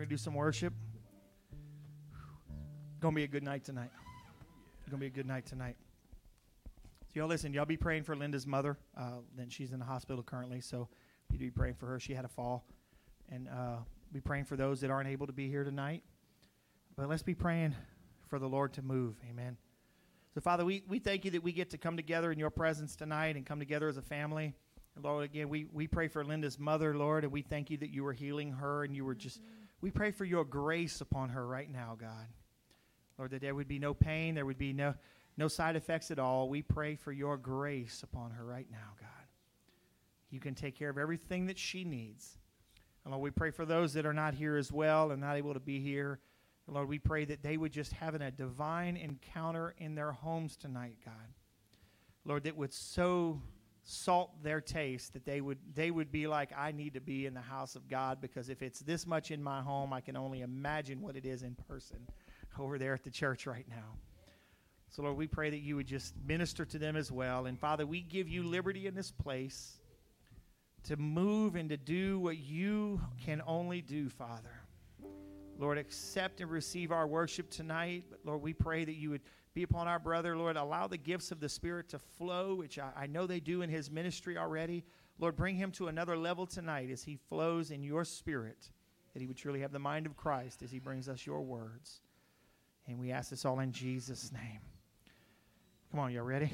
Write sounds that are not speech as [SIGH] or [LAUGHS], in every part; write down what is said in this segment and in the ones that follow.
going to do some worship. Going to be a good night tonight. Going to be a good night tonight. So y'all listen, y'all be praying for Linda's mother. Uh, then she's in the hospital currently, so you be praying for her. She had a fall, and uh, be praying for those that aren't able to be here tonight. But let's be praying for the Lord to move. Amen. So, Father, we, we thank you that we get to come together in your presence tonight and come together as a family. And Lord, again, we, we pray for Linda's mother, Lord, and we thank you that you were healing her and you were just, we pray for your grace upon her right now, God. Lord, that there would be no pain, there would be no, no side effects at all. We pray for your grace upon her right now, God. You can take care of everything that she needs. And Lord, we pray for those that are not here as well and not able to be here. And Lord, we pray that they would just have a divine encounter in their homes tonight, God. Lord, that would so salt their taste that they would they would be like I need to be in the house of God because if it's this much in my home, I can only imagine what it is in person [LAUGHS] over there at the church right now. So Lord, we pray that you would just minister to them as well. And Father, we give you liberty in this place to move and to do what you can only do, Father. Lord, accept and receive our worship tonight. But Lord, we pray that you would be upon our brother. Lord, allow the gifts of the Spirit to flow, which I, I know they do in his ministry already. Lord, bring him to another level tonight as he flows in your spirit, that he would truly have the mind of Christ as he brings us your words. And we ask this all in Jesus' name. Come on, y'all ready?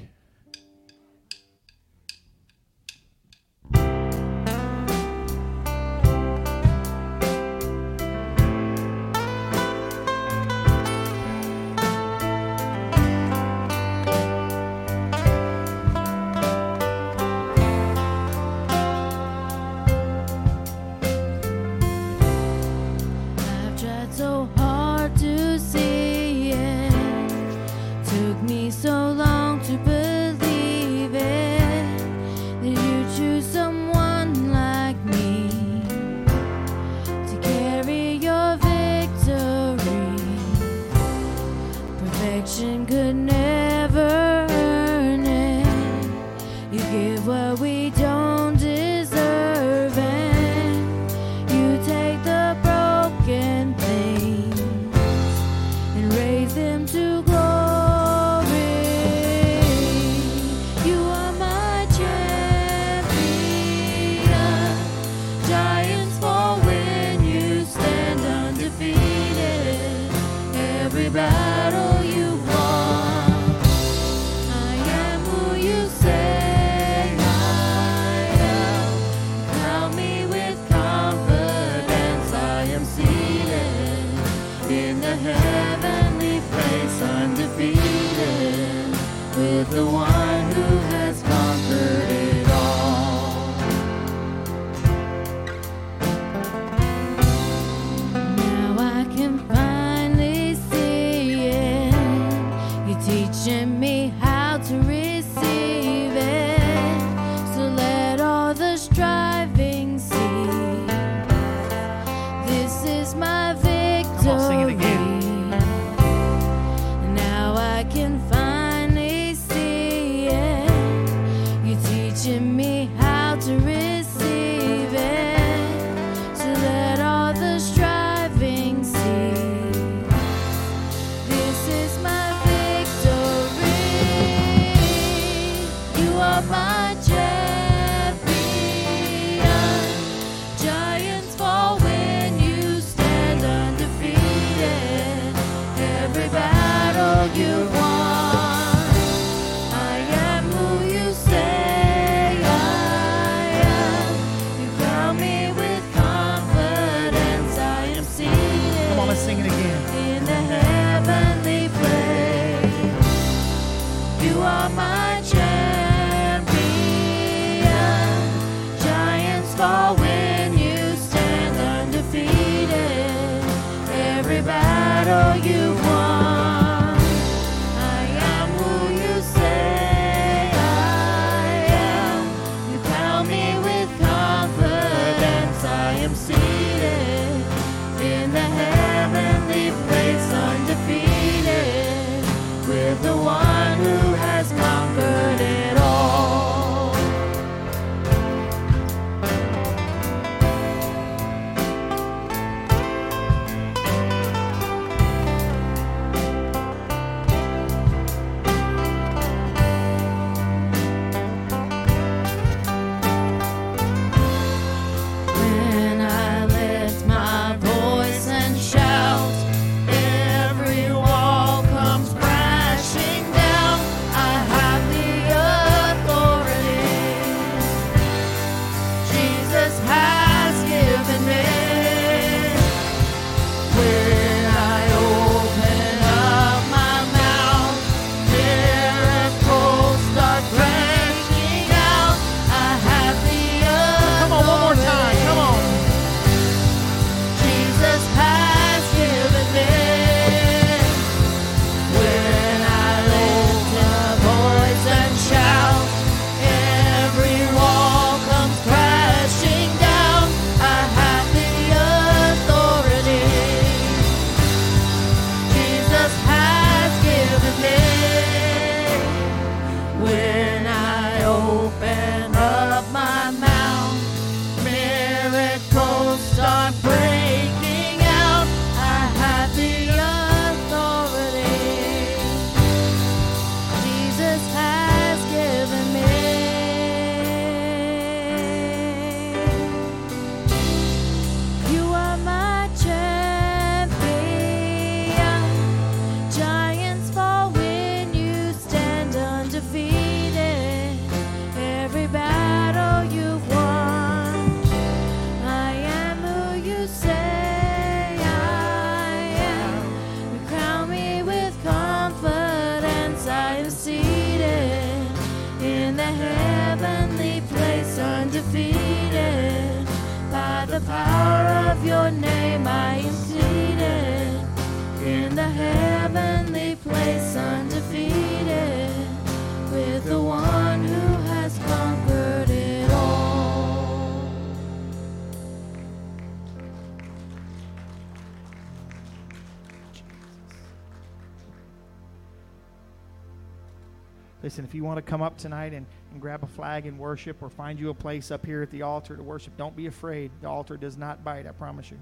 Listen, if you want to come up tonight and, and grab a flag and worship or find you a place up here at the altar to worship, don't be afraid. The altar does not bite, I promise you.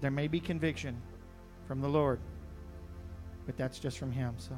There may be conviction from the Lord, but that's just from Him. So.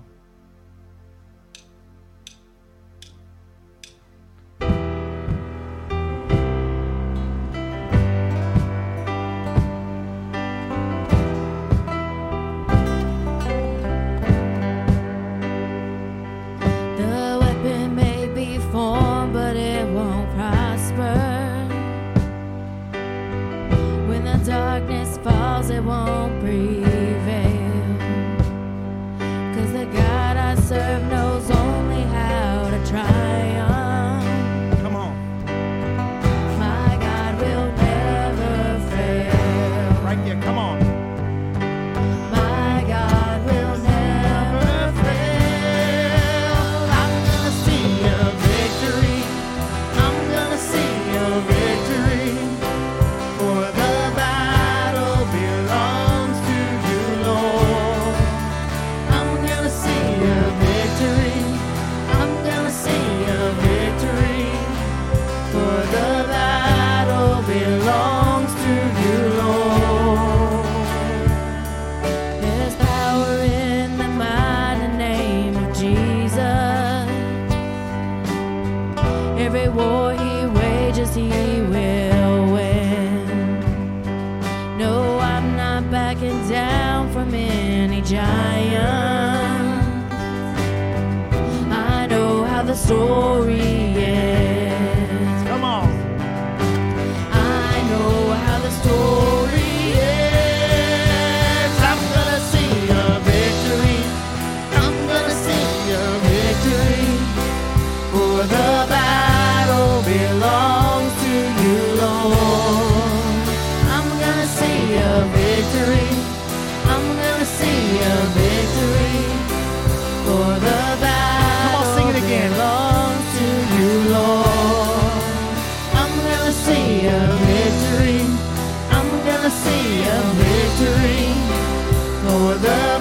Lord, there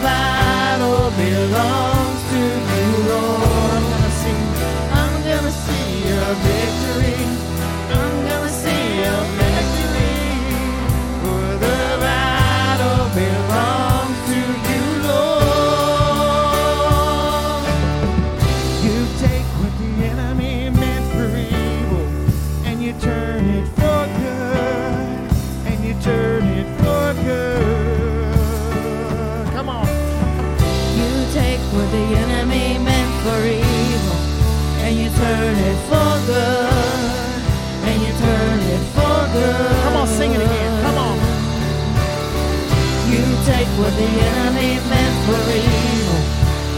what the enemy meant for evil,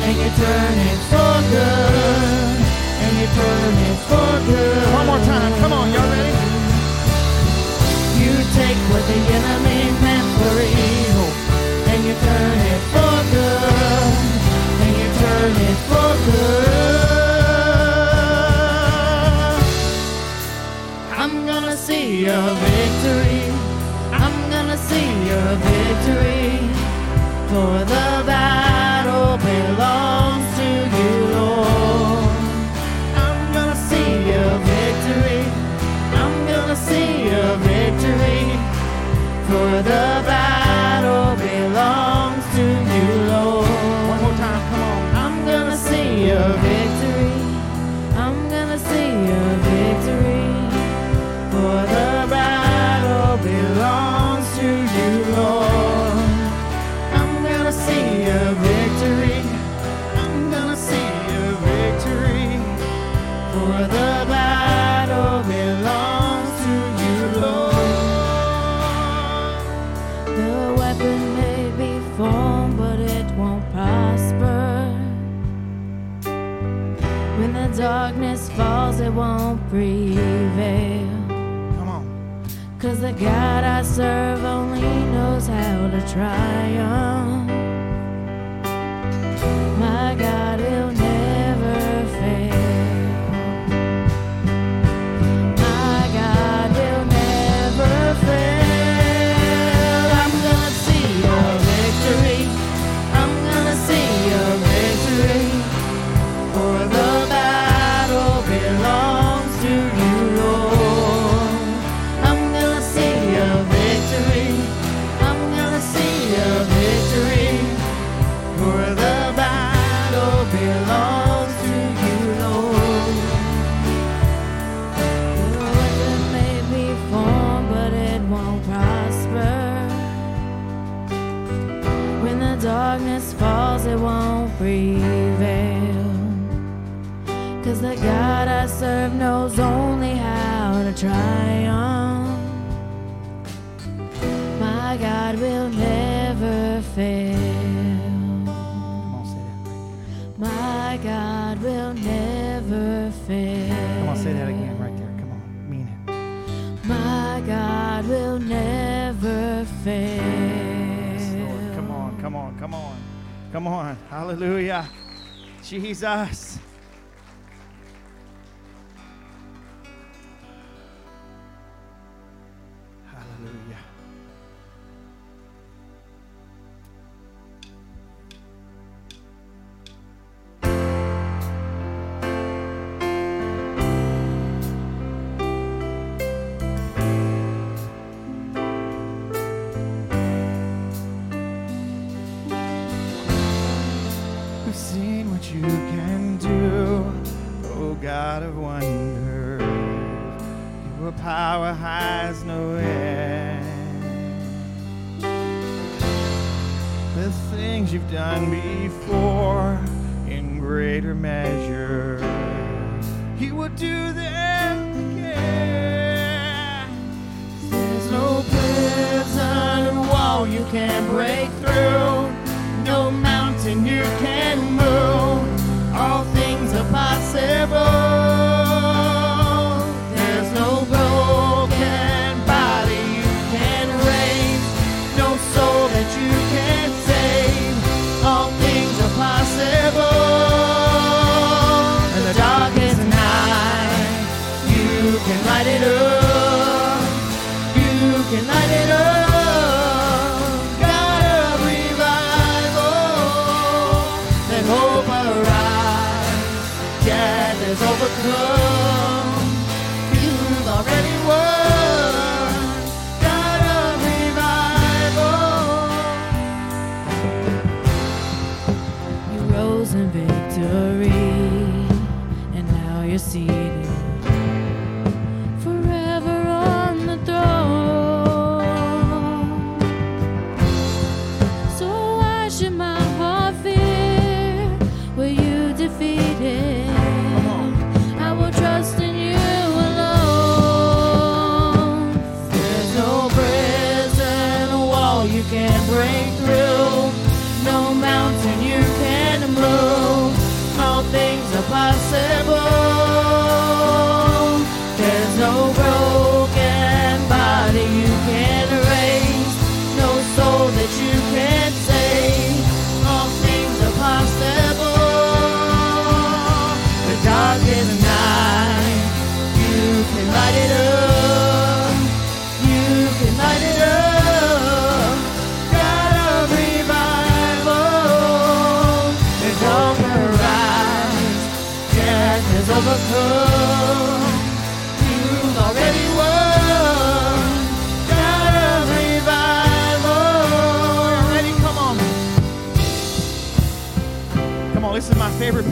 and you turn it for good, and you turn it for good. One more time, come on, y'all ready? You take what the enemy meant for evil, and you turn it for good, and you turn it for good. I'm gonna see a victory. I'm gonna see a victory. For the battle belongs to you, Lord. I'm gonna see your victory. I'm gonna see your victory. For the battle. God I serve only knows how to triumph. Jesus.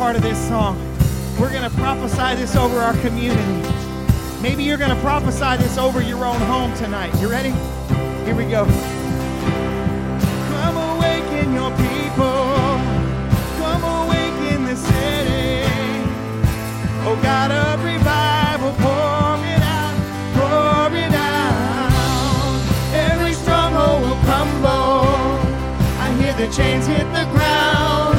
part of this song. We're going to prophesy this over our community. Maybe you're going to prophesy this over your own home tonight. You ready? Here we go. Come awaken your people. Come awaken the city. Oh God of revival, pour it out, pour it out. Every stronghold will crumble. I hear the chains hit the ground.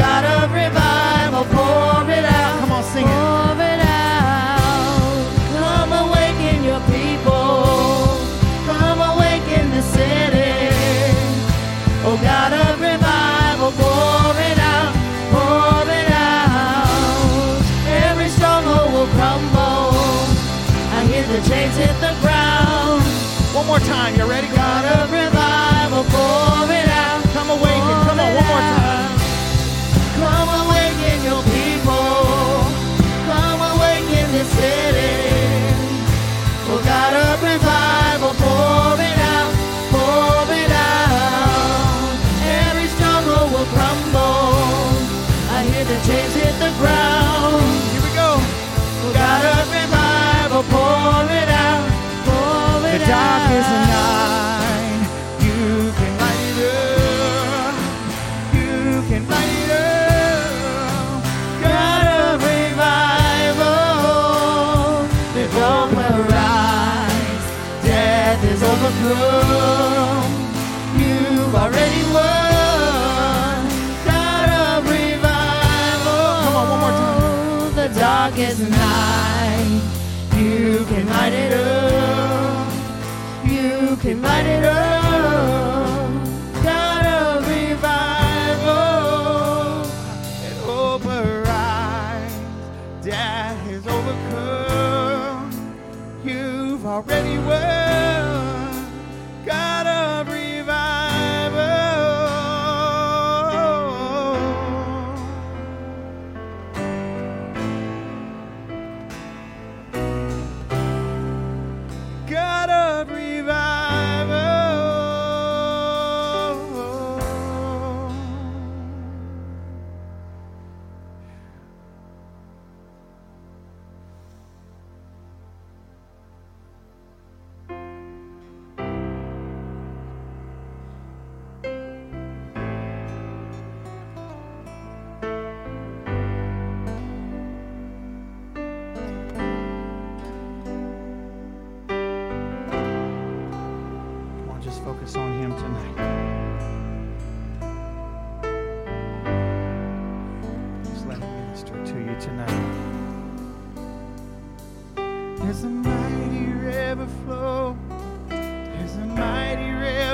God of revival, pour it out. Come on, sing it. Oh,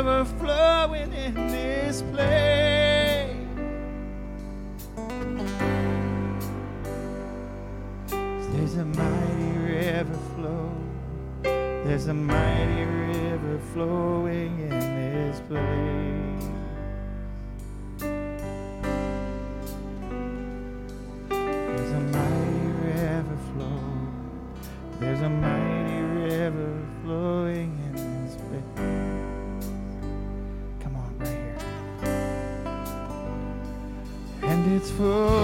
overflowing in this place. There's a mighty river flowing. There's a mighty river flowing in this place. full.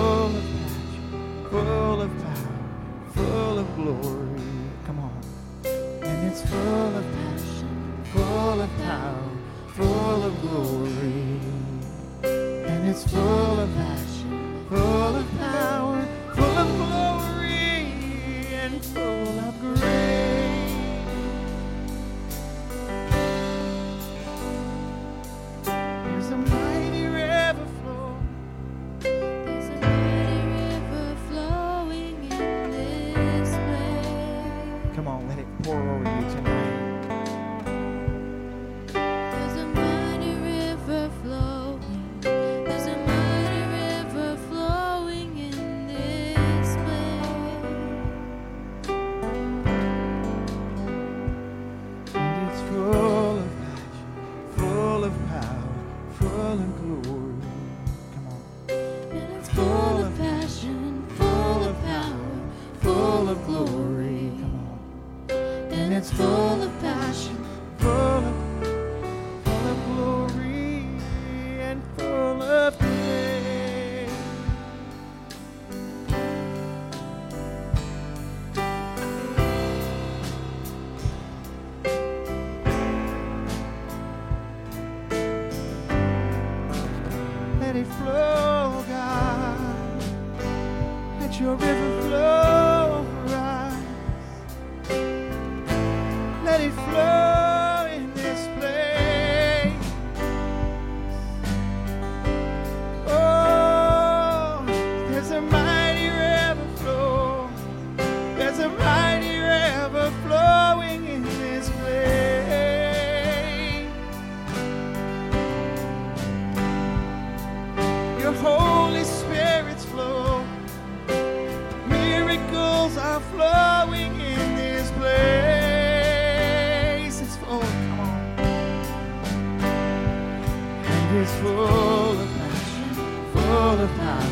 glorified.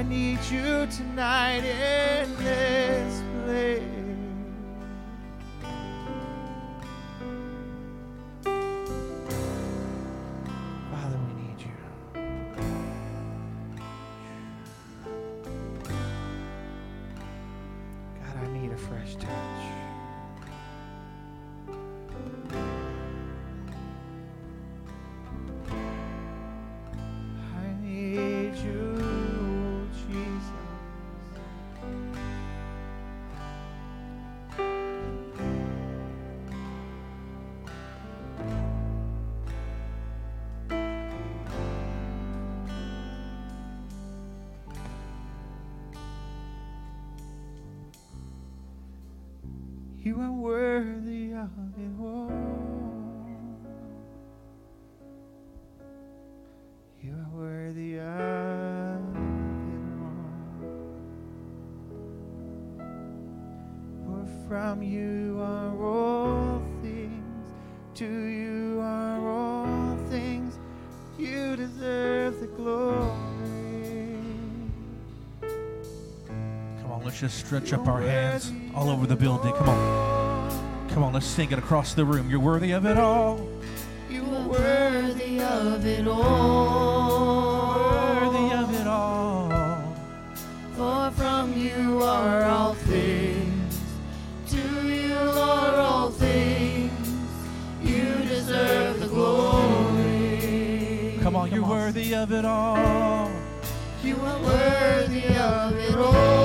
I need you tonight in this place. from you are all things, to you are all things, you deserve the glory. Come on, let's just stretch up our hands all over the building. Come on. Come on, let's sing it across the room. You're worthy of it all. You are worthy of it all. Worthy of it all. For from you are all things. of it all. You are worthy of it all.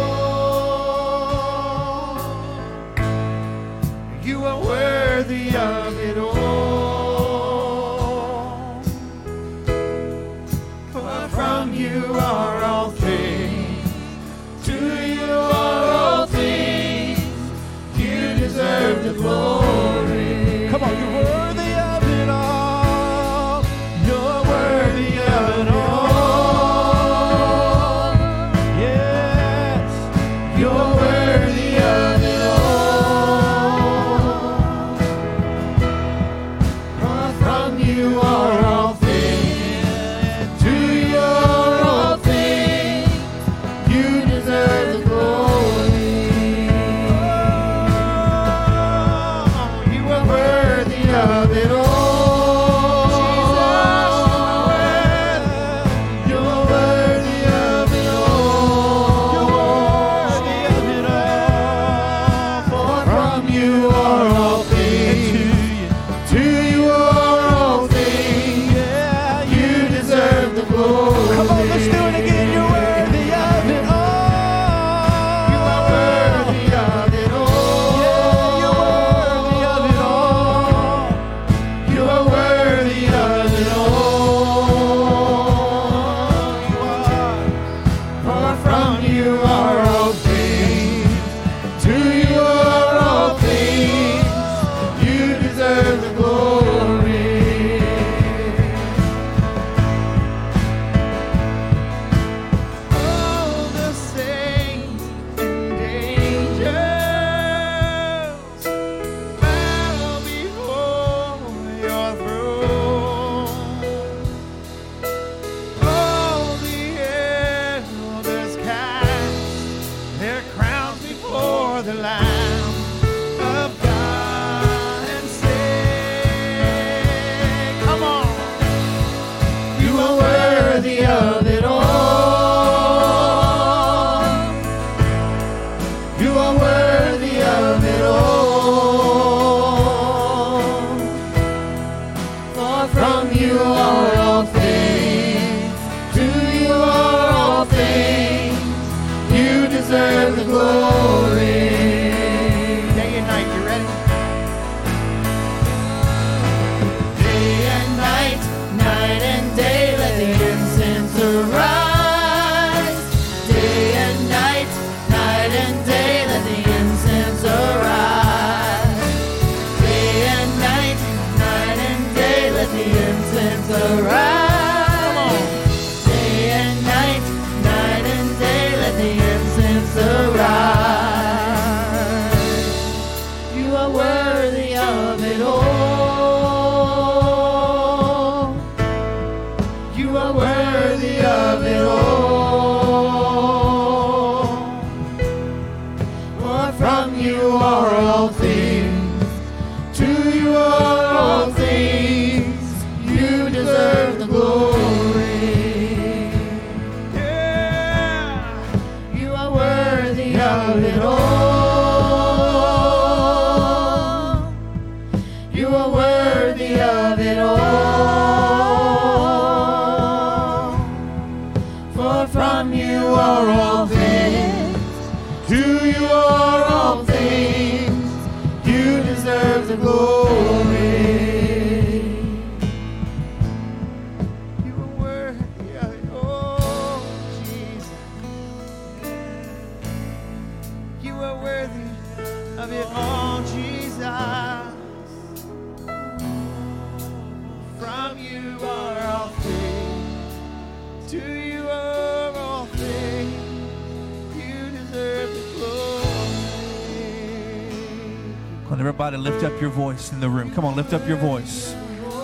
voice in the room. Come on, lift up your voice.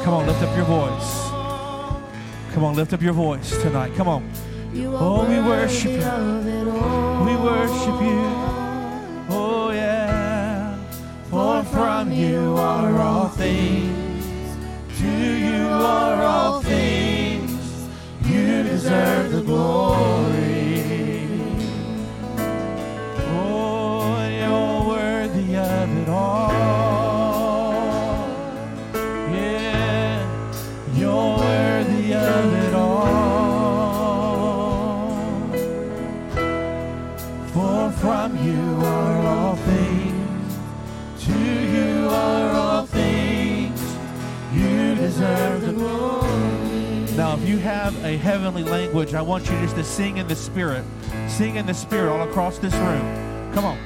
Come on, lift up your voice. Come on, lift up your voice tonight. Come on. Oh, we worship you. We worship you. Oh, yeah. For from you are all things. To you are all things. You deserve the glory. a heavenly language, I want you just to sing in the Spirit. Sing in the Spirit all across this room. Come on.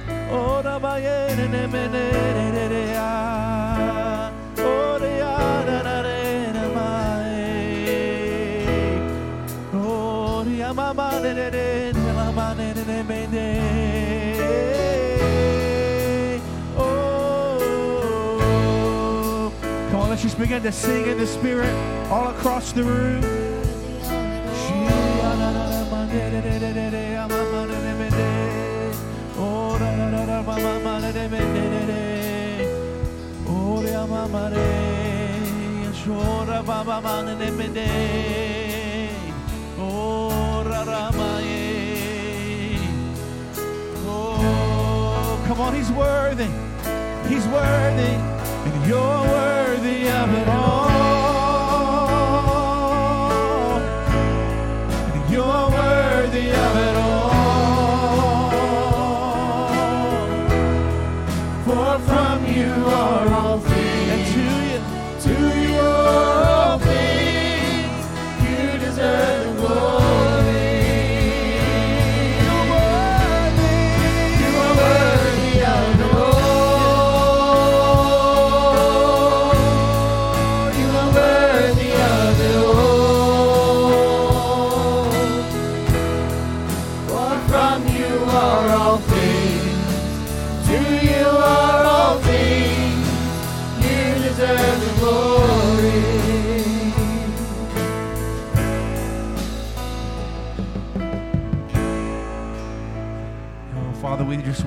Come on, let's just begin to sing in the Spirit all across the room. Oh, come on, he's worthy. He's worthy, and you're worthy of it all.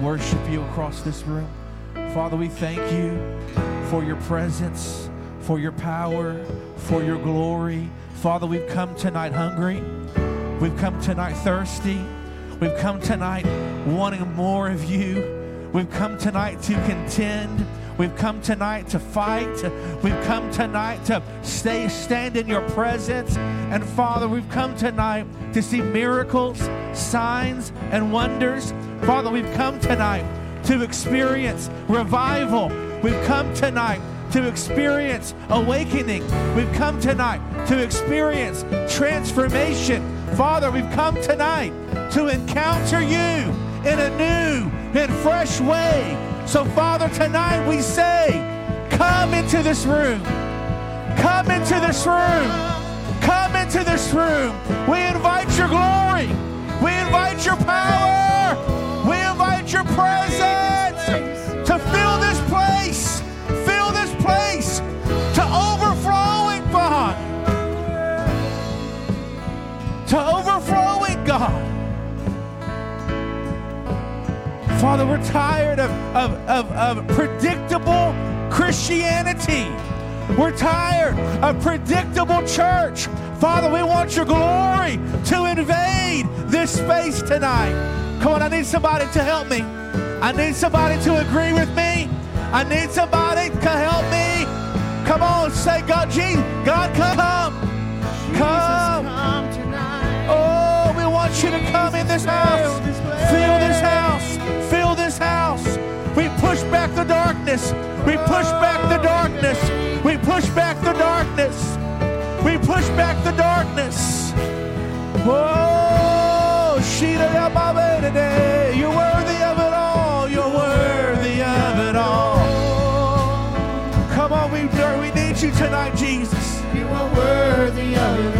Worship you across this room. Father, we thank you for your presence, for your power, for your glory. Father, we've come tonight hungry. We've come tonight thirsty. We've come tonight wanting more of you. We've come tonight to contend. We've come tonight to fight. We've come tonight to stay, stand in your presence. And Father, we've come tonight to see miracles, signs, and wonders. Father, we've come tonight to experience revival. We've come tonight to experience awakening. We've come tonight to experience transformation. Father, we've come tonight to encounter you in a new and fresh way. So, Father, tonight we say, come into this room. Come into this room. Come into this room. We invite your glory. We invite your power. Your presence to fill this place. Fill this place to overflowing, God. To overflowing, God. Father, we're tired of, of, of, of predictable Christianity. We're tired of predictable church. Father, we want your glory to invade this space tonight. Come on, I need somebody to help me. I need somebody to agree with me. I need somebody to help me. Come on, say, God, Jesus, God, come. Come. Come tonight. Oh, we want you to come in this house. Fill this house. Fill this house. We push back the darkness. We push back the darkness. We push back the darkness. We push back the darkness. Whoa, Shida Yamabe today. You're worthy of it all. You're worthy of it all. Come on, we, need you tonight, Jesus. You are worthy of it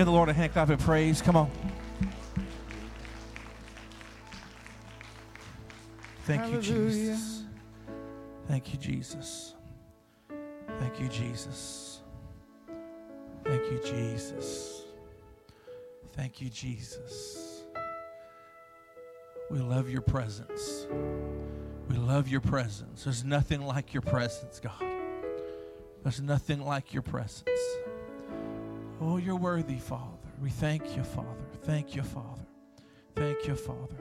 give the Lord a hand clap of praise. Come on. Thank you, Jesus. Thank you, Jesus. Thank you, Jesus. Thank you, Jesus. Thank you, Jesus. We love your presence. We love your presence. There's nothing like your presence, God. There's nothing like your presence. Oh, you're worthy, Father. We thank you, Father. Thank you, Father. Thank you, Father.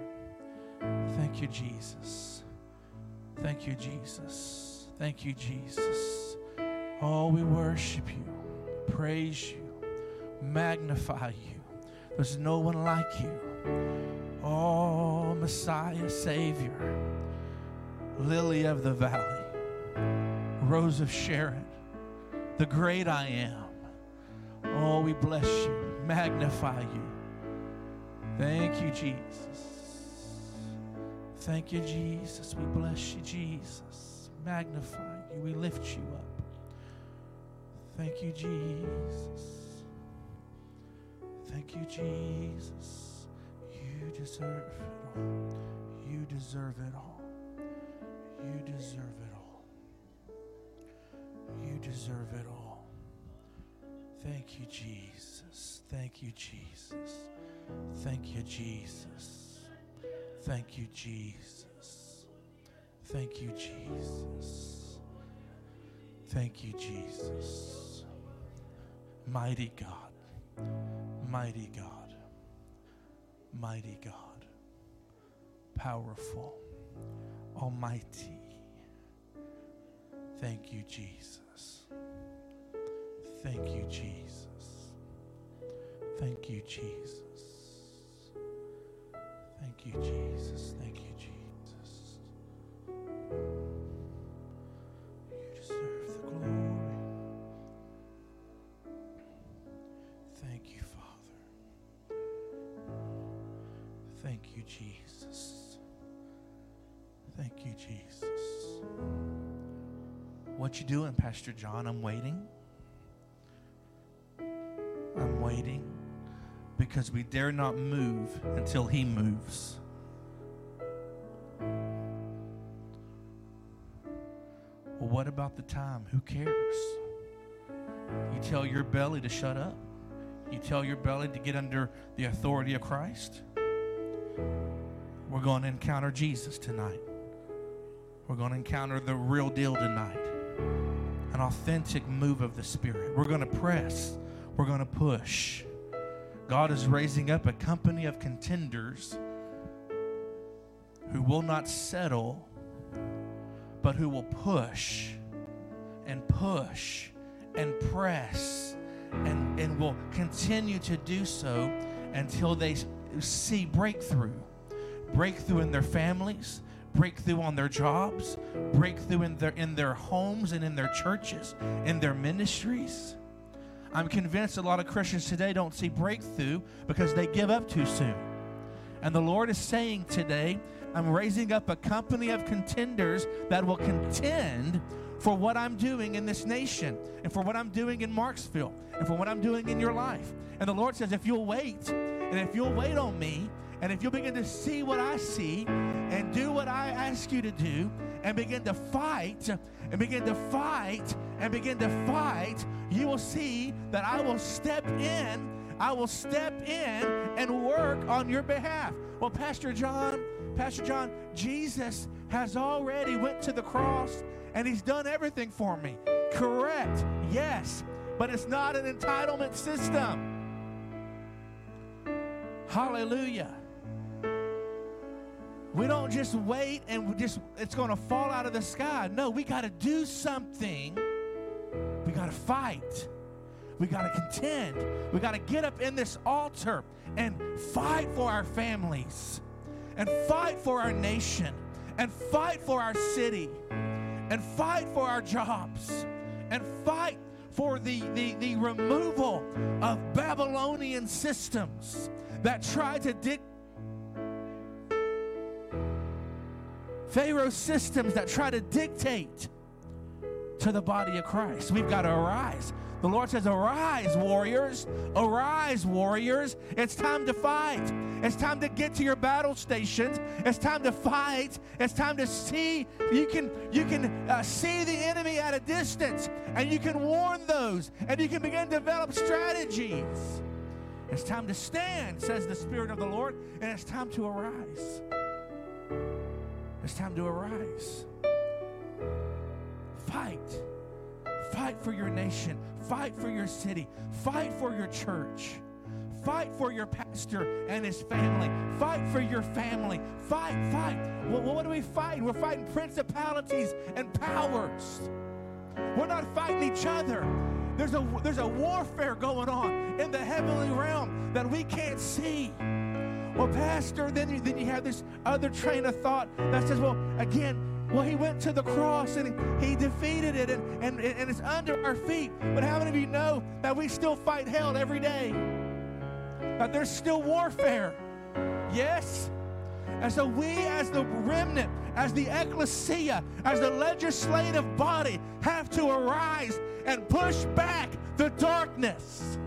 Thank you, Jesus. Thank you, Jesus. Thank you, Jesus. Oh, we worship you, praise you, magnify you. There's no one like you. Oh, Messiah, Savior, Lily of the Valley, Rose of Sharon, the great I am. Oh, we bless you, magnify you. Thank you, Jesus. Thank you, Jesus. We bless you, Jesus. Magnify you. We lift you up. Thank you, Jesus. Thank you, Jesus. You deserve it all. You deserve it all. You deserve it all. You deserve it all. Thank you, Jesus. Thank you, Jesus. Thank you, Jesus. Thank you, Jesus. Thank you, Jesus. Thank you, Jesus. Mighty God. Mighty God. Mighty God. Powerful. Almighty. Thank you, Jesus. Thank you, Jesus. Thank you, Jesus. Thank you, Jesus. Thank you, Jesus. You deserve the glory. Thank you, Father. Thank you, Jesus. Thank you, Jesus. What you doing, Pastor John? I'm waiting. Because we dare not move until he moves. Well, what about the time? Who cares? You tell your belly to shut up. You tell your belly to get under the authority of Christ. We're going to encounter Jesus tonight. We're going to encounter the real deal tonight. An authentic move of the Spirit. We're going to press. We're going to push. God is raising up a company of contenders who will not settle, but who will push and push and press and, and will continue to do so until they see breakthrough. Breakthrough in their families, breakthrough on their jobs, breakthrough in their in their homes and in their churches, in their ministries. I'm convinced a lot of Christians today don't see breakthrough because they give up too soon. And the Lord is saying today, I'm raising up a company of contenders that will contend for what I'm doing in this nation and for what I'm doing in Marksville and for what I'm doing in your life. And the Lord says, if you'll wait and if you'll wait on me and if you'll begin to see what I see and do what I ask you to do and begin to fight and begin to fight and begin to fight, you will see that I will step in. I will step in and work on your behalf. Well, Pastor John, Pastor John, Jesus has already went to the cross and he's done everything for me. Correct. Yes. But it's not an entitlement system. Hallelujah. We don't just wait and we just it's going to fall out of the sky. No, we got to do something. We got to fight. We got to contend. We got to get up in this altar and fight for our families and fight for our nation and fight for our city and fight for our jobs and fight for the, the, the removal of Babylonian systems that try to dictate Pharaoh's systems that try to dictate to the body of Christ. We've got to arise. The Lord says, Arise, warriors. Arise, warriors. It's time to fight. It's time to get to your battle stations. It's time to fight. It's time to see. You can, you can uh, see the enemy at a distance and you can warn those and you can begin to develop strategies. It's time to stand, says the Spirit of the Lord, and it's time to arise. It's time to arise. Fight. Fight for your nation. Fight for your city. Fight for your church. Fight for your pastor and his family. Fight for your family. Fight, fight. Well, what are we fighting? We're fighting principalities and powers. We're not fighting each other. There's a, there's a warfare going on in the heavenly realm that we can't see. Well, Pastor, then you, then you have this other train of thought that says, well, again, well, he went to the cross and he defeated it and, and, and it's under our feet. But how many of you know that we still fight hell every day? That there's still warfare. Yes? And so we, as the remnant, as the ecclesia, as the legislative body, have to arise and push back the darkness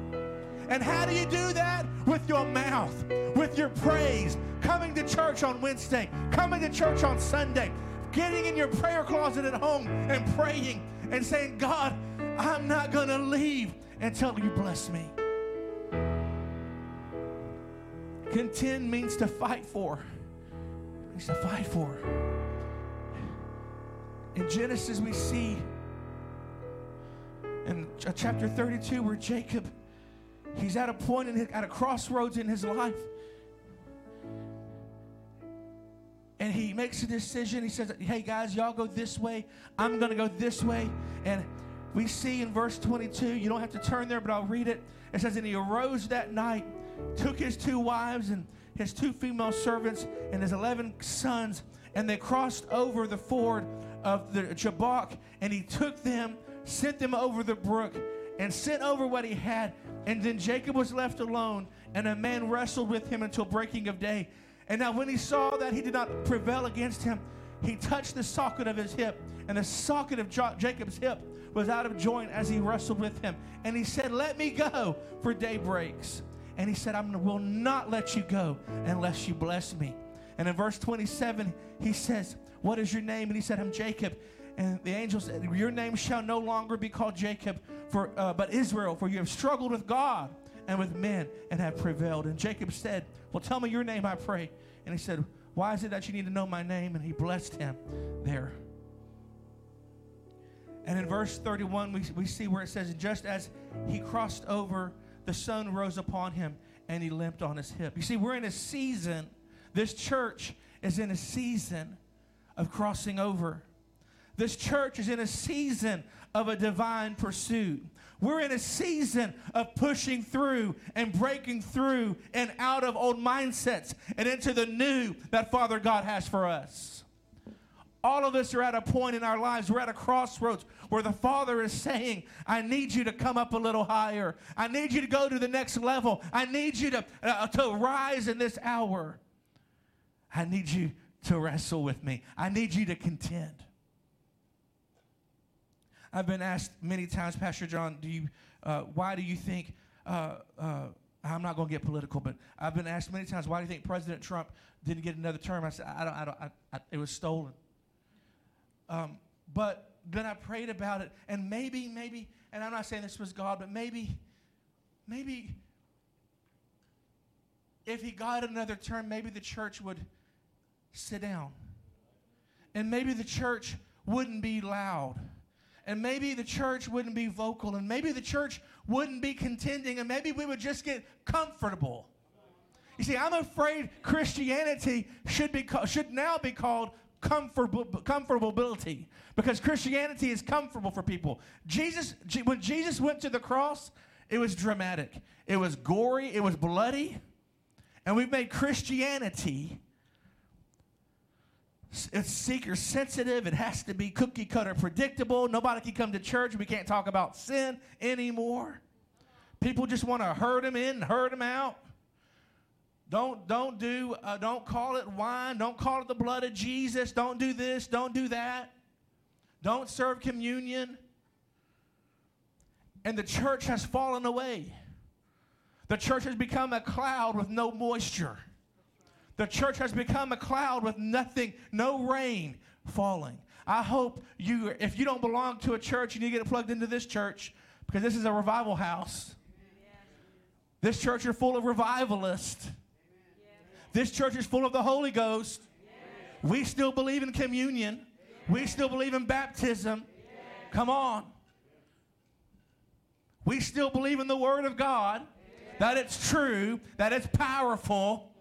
And how do you do that? With your mouth, with your praise, coming to church on Wednesday, coming to church on Sunday, getting in your prayer closet at home and praying and saying, God, I'm not going to leave until you bless me. Contend means to fight for. It means to fight for. In Genesis, we see in uh, chapter 32 where Jacob, he's at a point in his, at a crossroads in his life. And he makes a decision. He says, Hey guys, y'all go this way. I'm going to go this way. And we see in verse 22, you don't have to turn there, but I'll read it. It says, And he arose that night, took his two wives and his two female servants and his 11 sons, and they crossed over the ford of the Jabbok, and he took them, sent them over the brook, and sent over what he had. And then Jacob was left alone, and a man wrestled with him until breaking of day. And now, when he saw that he did not prevail against him, he touched the socket of his hip, and the socket of Jacob's hip was out of joint as he wrestled with him. And he said, Let me go, for day breaks. And he said, I will not let you go unless you bless me. And in verse 27, he says, What is your name? And he said, I'm Jacob. And the angel said, Your name shall no longer be called Jacob, for, uh, but Israel, for you have struggled with God and with men and have prevailed. And Jacob said, Well, tell me your name, I pray. And he said, Why is it that you need to know my name? And he blessed him there. And in verse 31, we, we see where it says, Just as he crossed over, the sun rose upon him and he limped on his hip. You see, we're in a season, this church is in a season of crossing over. This church is in a season of a divine pursuit. We're in a season of pushing through and breaking through and out of old mindsets and into the new that Father God has for us. All of us are at a point in our lives, we're at a crossroads where the Father is saying, I need you to come up a little higher. I need you to go to the next level. I need you to, uh, to rise in this hour. I need you to wrestle with me. I need you to contend. I've been asked many times, Pastor John, do you, uh, why do you think, uh, uh, I'm not going to get political, but I've been asked many times, why do you think President Trump didn't get another term? I said, I don't, I don't, I, I, it was stolen. Um, but then I prayed about it, and maybe, maybe, and I'm not saying this was God, but maybe, maybe if he got another term, maybe the church would sit down. And maybe the church wouldn't be loud. And maybe the church wouldn't be vocal. And maybe the church wouldn't be contending. And maybe we would just get comfortable. You see, I'm afraid Christianity should, be should now be called comfortable, comfortability because Christianity is comfortable for people. Jesus, when Jesus went to the cross, it was dramatic, it was gory, it was bloody, and we've made Christianity. It's seeker sensitive. It has to be cookie cutter predictable. Nobody can come to church. We can't talk about sin anymore. People just want to herd them in and herd them out. Don't don't do uh, don't call it wine. Don't call it the blood of Jesus. Don't do this. Don't do that. Don't serve communion. And the church has fallen away. The church has become a cloud with no moisture. The church has become a cloud with nothing, no rain falling. I hope you, if you don't belong to a church, you need to get plugged into this church because this is a revival house. This church is full of revivalists. This church is full of the Holy Ghost. We still believe in communion. We still believe in baptism. Come on. We still believe in the Word of God, that it's true, that it's powerful.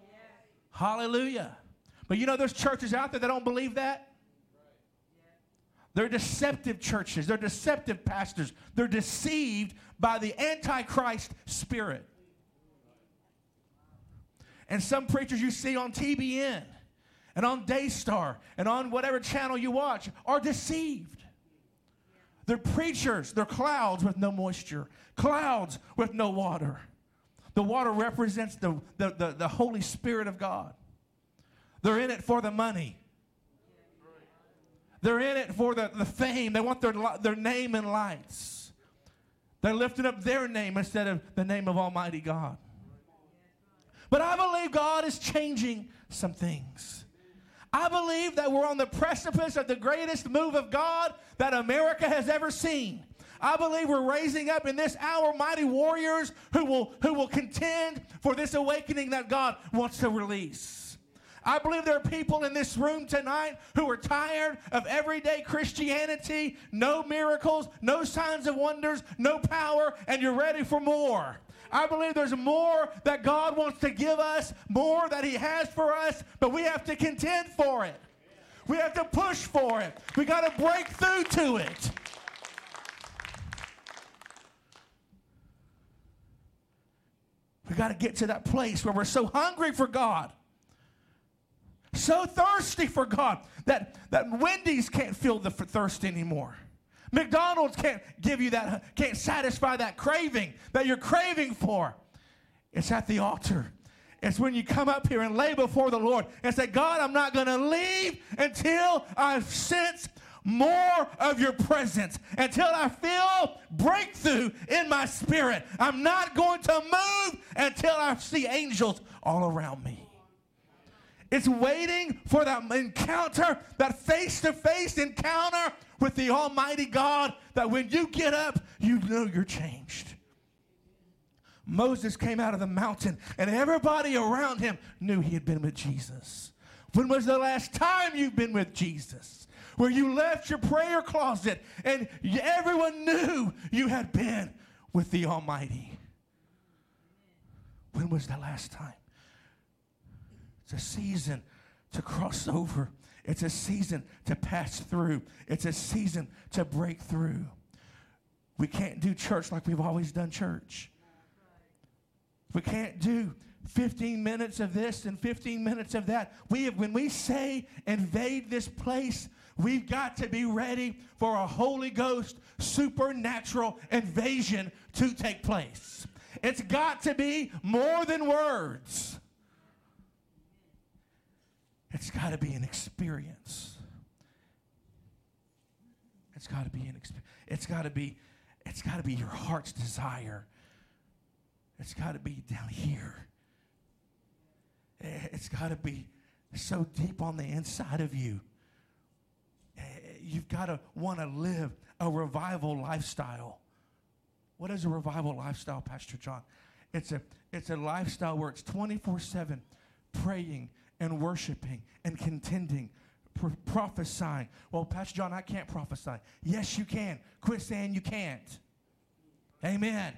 Hallelujah. But you know, there's churches out there that don't believe that. They're deceptive churches, they're deceptive pastors, they're deceived by the Antichrist spirit. And some preachers you see on TBN and on Daystar and on whatever channel you watch are deceived. They're preachers, they're clouds with no moisture, clouds with no water. The water represents the, the, the, the Holy Spirit of God. They're in it for the money. They're in it for the, the fame. They want their, their name in lights. They're lifting up their name instead of the name of Almighty God. But I believe God is changing some things. I believe that we're on the precipice of the greatest move of God that America has ever seen. I believe we're raising up in this hour mighty warriors who will, who will contend for this awakening that God wants to release. I believe there are people in this room tonight who are tired of everyday Christianity, no miracles, no signs of wonders, no power, and you're ready for more. I believe there's more that God wants to give us, more that He has for us, but we have to contend for it. We have to push for it. We got to break through to it. We got to get to that place where we're so hungry for God, so thirsty for God that, that Wendy's can't feel the thirst anymore. McDonald's can't give you that, can't satisfy that craving that you're craving for. It's at the altar. It's when you come up here and lay before the Lord and say, God, I'm not going to leave until I've sensed more of your presence, until I feel breakthrough in my spirit. I'm not going to move until I see angels all around me. It's waiting for that encounter, that face to face encounter with the Almighty God, that when you get up, you know you're changed. Moses came out of the mountain, and everybody around him knew he had been with Jesus. When was the last time you've been with Jesus? Where you left your prayer closet and everyone knew you had been with the Almighty. When was the last time? It's a season to cross over. It's a season to pass through. It's a season to break through. We can't do church like we've always done church. We can't do 15 minutes of this and 15 minutes of that. We have, when we say invade this place, we've got to be ready for a Holy Ghost supernatural invasion to take place. It's got to be more than words. It's got to be an experience. It's got to be an experience. It's got to be it's got to be your heart's desire. It's got to be down here. Eh, It's got to be so deep on the inside of you. You've got to want to live a revival lifestyle. What is a revival lifestyle, Pastor John? It's a it's a lifestyle where it's 24/7 praying and worshiping and contending, pr- prophesying. Well, Pastor John, I can't prophesy. Yes, you can. Quit saying you can't. Amen.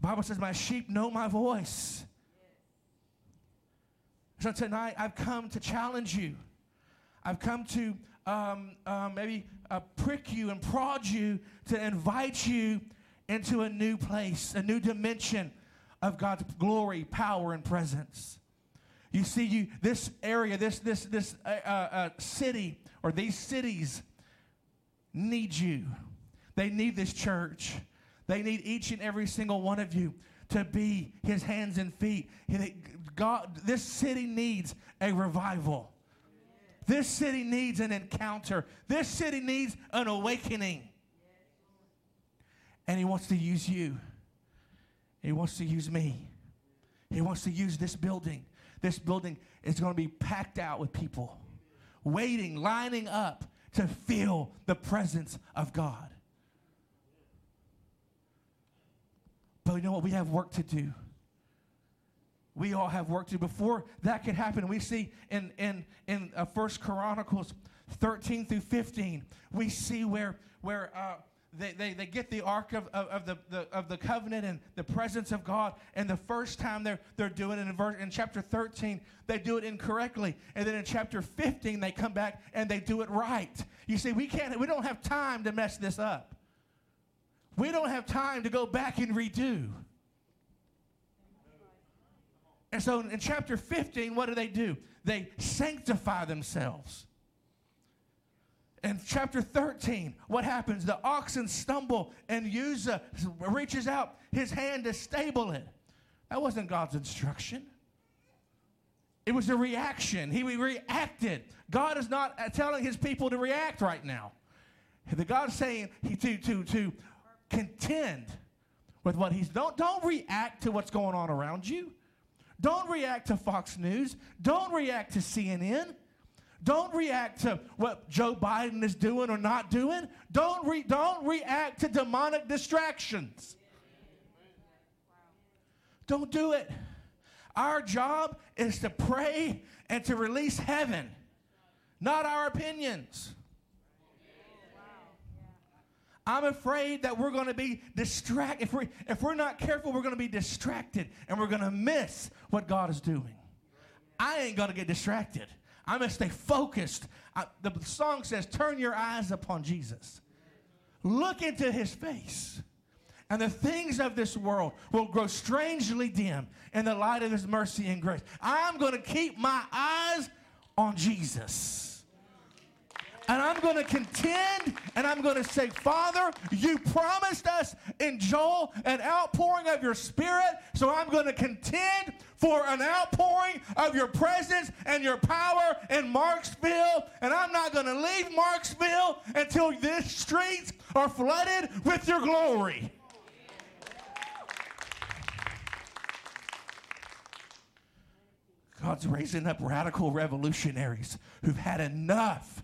Bible says, "My sheep know my voice." So tonight, I've come to challenge you. I've come to um, uh, maybe uh, prick you and prod you to invite you into a new place, a new dimension of God's glory, power, and presence. You see, you this area, this this this uh, uh, uh, city or these cities need you. They need this church. They need each and every single one of you to be His hands and feet. God, this city needs a revival. This city needs an encounter. This city needs an awakening. And He wants to use you. He wants to use me. He wants to use this building. This building is going to be packed out with people waiting, lining up to feel the presence of God. But you know what? We have work to do. We all have work to do. Before that can happen, we see in in in uh, First Chronicles 13 through 15, we see where where uh, they, they, they get the ark of, of, of the, the of the covenant and the presence of God. And the first time they're they're doing it in verse in chapter 13, they do it incorrectly. And then in chapter 15, they come back and they do it right. You see, we can't we don't have time to mess this up. We don't have time to go back and redo. And so in chapter 15, what do they do? They sanctify themselves. In chapter 13, what happens? The oxen stumble and Uzzah reaches out his hand to stable it. That wasn't God's instruction. It was a reaction. He reacted. God is not uh, telling his people to react right now. The God's saying to, to, to contend with what he's don't don't react to what's going on around you. Don't react to Fox News. Don't react to CNN. Don't react to what Joe Biden is doing or not doing. Don't re- don't react to demonic distractions. Don't do it. Our job is to pray and to release heaven, not our opinions. I'm afraid that we're going to be distracted. If, we, if we're not careful, we're going to be distracted and we're going to miss what God is doing. I ain't going to get distracted. I'm going to stay focused. I, the song says, Turn your eyes upon Jesus, look into his face. And the things of this world will grow strangely dim in the light of his mercy and grace. I'm going to keep my eyes on Jesus. And I'm going to contend and I'm going to say, Father, you promised us in Joel an outpouring of your spirit. So I'm going to contend for an outpouring of your presence and your power in Marksville. And I'm not going to leave Marksville until these streets are flooded with your glory. God's raising up radical revolutionaries who've had enough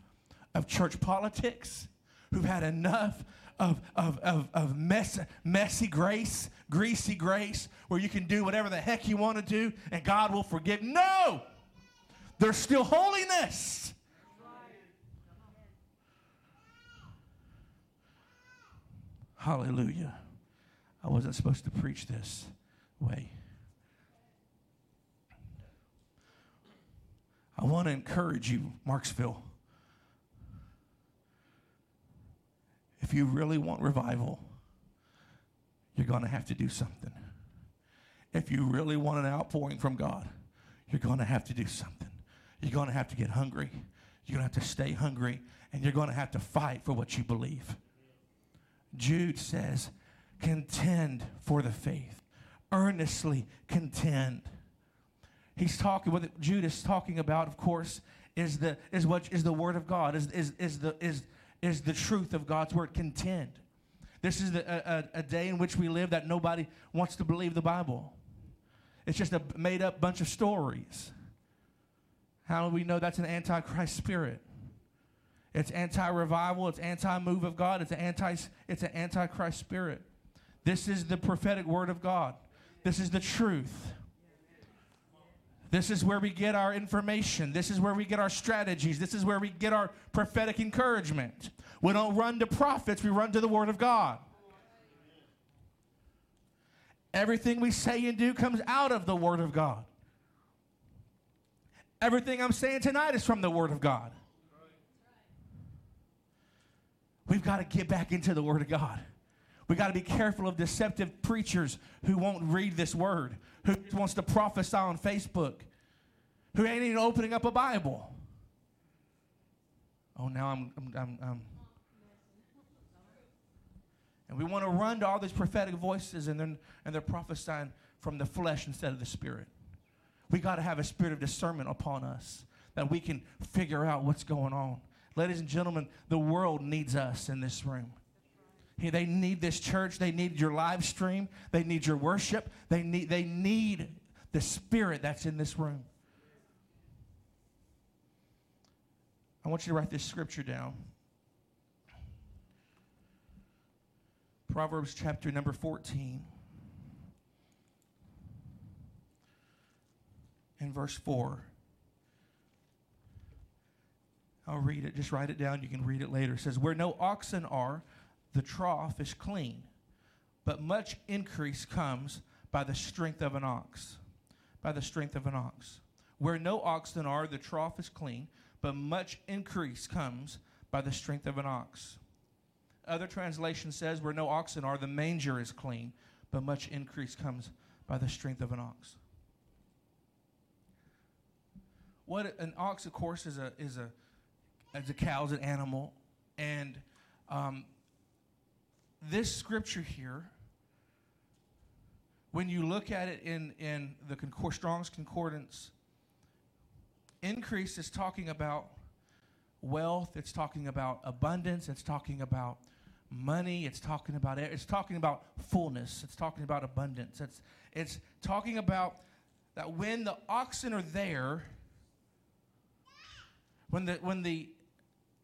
of church politics, who've had enough of, of, of, of mess, messy grace, greasy grace, where you can do whatever the heck you want to do and God will forgive. No! There's still holiness. Hallelujah. I wasn't supposed to preach this way. I want to encourage you, Marksville. If you really want revival, you're going to have to do something. If you really want an outpouring from God, you're going to have to do something. You're going to have to get hungry. You're going to have to stay hungry, and you're going to have to fight for what you believe. Jude says, contend for the faith, earnestly contend. He's talking, what Jude is talking about, of course, is the, is what is the word of God, is, is, is, the, is, is the truth of God's word. Contend. This is the, a, a, a day in which we live that nobody wants to believe the Bible. It's just a made up bunch of stories. How do we know that's an antichrist spirit? It's anti-revival. It's anti-move of God. It's an anti. It's an antichrist spirit. This is the prophetic word of God. This is the truth. This is where we get our information. This is where we get our strategies. This is where we get our prophetic encouragement. We don't run to prophets, we run to the Word of God. Everything we say and do comes out of the Word of God. Everything I'm saying tonight is from the Word of God. We've got to get back into the Word of God. We got to be careful of deceptive preachers who won't read this word, who wants to prophesy on Facebook, who ain't even opening up a Bible. Oh, now I'm, I'm, I'm, I'm. And we want to run to all these prophetic voices, and, then, and they're prophesying from the flesh instead of the spirit. We got to have a spirit of discernment upon us that we can figure out what's going on. Ladies and gentlemen, the world needs us in this room. They need this church. They need your live stream. They need your worship. They need, they need the spirit that's in this room. I want you to write this scripture down. Proverbs chapter number 14. and verse 4. I'll read it. Just write it down. You can read it later. It says, Where no oxen are, the trough is clean, but much increase comes by the strength of an ox. By the strength of an ox. Where no oxen are, the trough is clean, but much increase comes by the strength of an ox. Other translation says, Where no oxen are, the manger is clean, but much increase comes by the strength of an ox. What an ox, of course, is a is a as a cow, is an animal, and um, this scripture here, when you look at it in, in the Concord, Strong's Concordance, increase is talking about wealth, it's talking about abundance, it's talking about money. It's talking about it's talking about fullness. It's talking about abundance. It's it's talking about that when the oxen are there, when the when the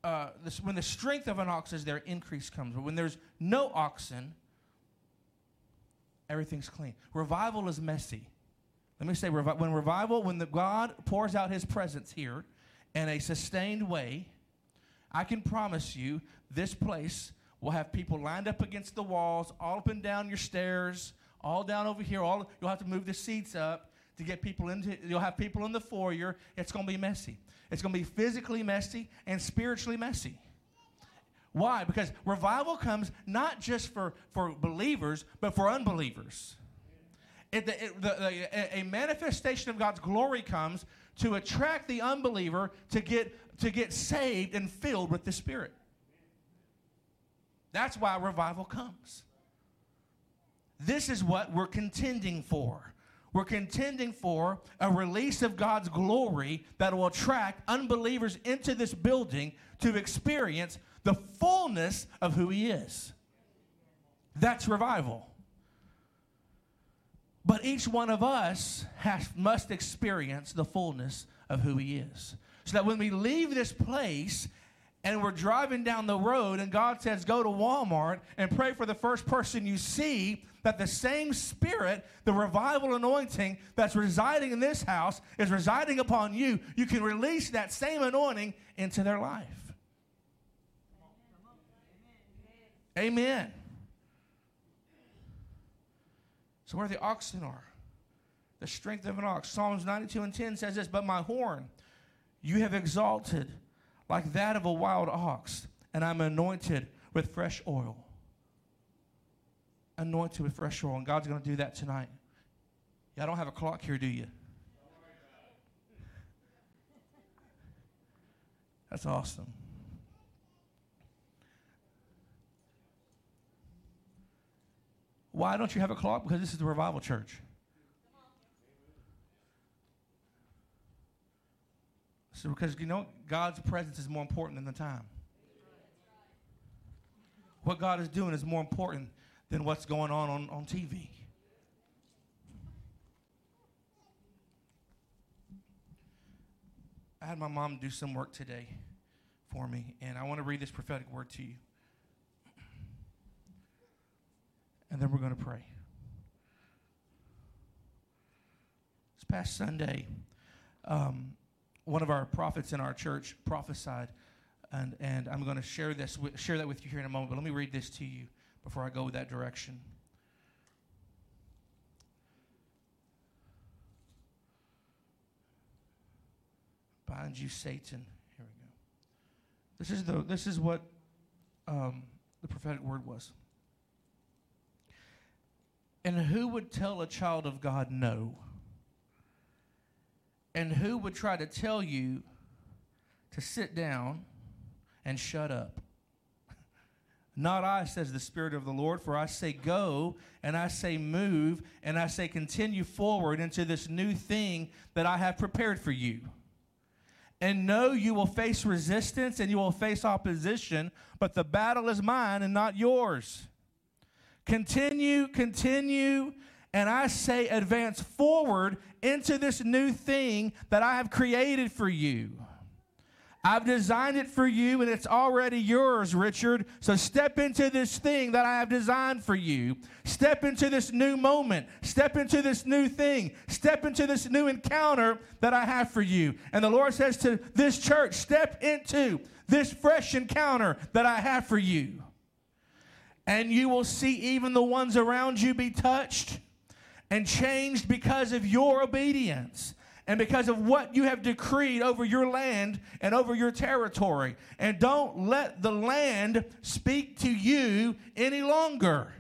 uh, when the strength of an ox is there, increase comes. But when there's no oxen, everything's clean. Revival is messy. Let me say, revi- when revival, when the God pours out His presence here in a sustained way, I can promise you this place will have people lined up against the walls, all up and down your stairs, all down over here. All you'll have to move the seats up to get people into. You'll have people in the foyer. It's going to be messy. It's going to be physically messy and spiritually messy. Why? Because revival comes not just for, for believers, but for unbelievers. It, the, it, the, the, a manifestation of God's glory comes to attract the unbeliever to get, to get saved and filled with the Spirit. That's why revival comes. This is what we're contending for. We're contending for a release of God's glory that will attract unbelievers into this building to experience the fullness of who He is. That's revival. But each one of us has, must experience the fullness of who He is. So that when we leave this place and we're driving down the road and God says, go to Walmart and pray for the first person you see, that the same spirit, the revival anointing that's residing in this house is residing upon you. You can release that same anointing into their life. Amen. So, where the oxen are, the strength of an ox. Psalms 92 and 10 says this But my horn you have exalted like that of a wild ox, and I'm anointed with fresh oil. Anointed with fresh oil. And God's going to do that tonight. Y'all don't have a clock here, do you? That's awesome. Why don't you have a clock? Because this is the revival church. So because you know God's presence is more important than the time. What God is doing is more important than what's going on on, on TV. I had my mom do some work today for me, and I want to read this prophetic word to you. And then we're going to pray. This past Sunday, um, one of our prophets in our church prophesied, and, and I'm going to share this share that with you here in a moment. But let me read this to you before I go that direction. Bind you, Satan. Here we go. This is the this is what um, the prophetic word was. And who would tell a child of God no? And who would try to tell you to sit down and shut up? [LAUGHS] Not I, says the Spirit of the Lord, for I say go, and I say move, and I say continue forward into this new thing that I have prepared for you. And know you will face resistance and you will face opposition, but the battle is mine and not yours. Continue, continue, and I say advance forward into this new thing that I have created for you. I've designed it for you and it's already yours, Richard. So step into this thing that I have designed for you. Step into this new moment. Step into this new thing. Step into this new encounter that I have for you. And the Lord says to this church, step into this fresh encounter that I have for you. And you will see even the ones around you be touched and changed because of your obedience and because of what you have decreed over your land and over your territory. And don't let the land speak to you any longer.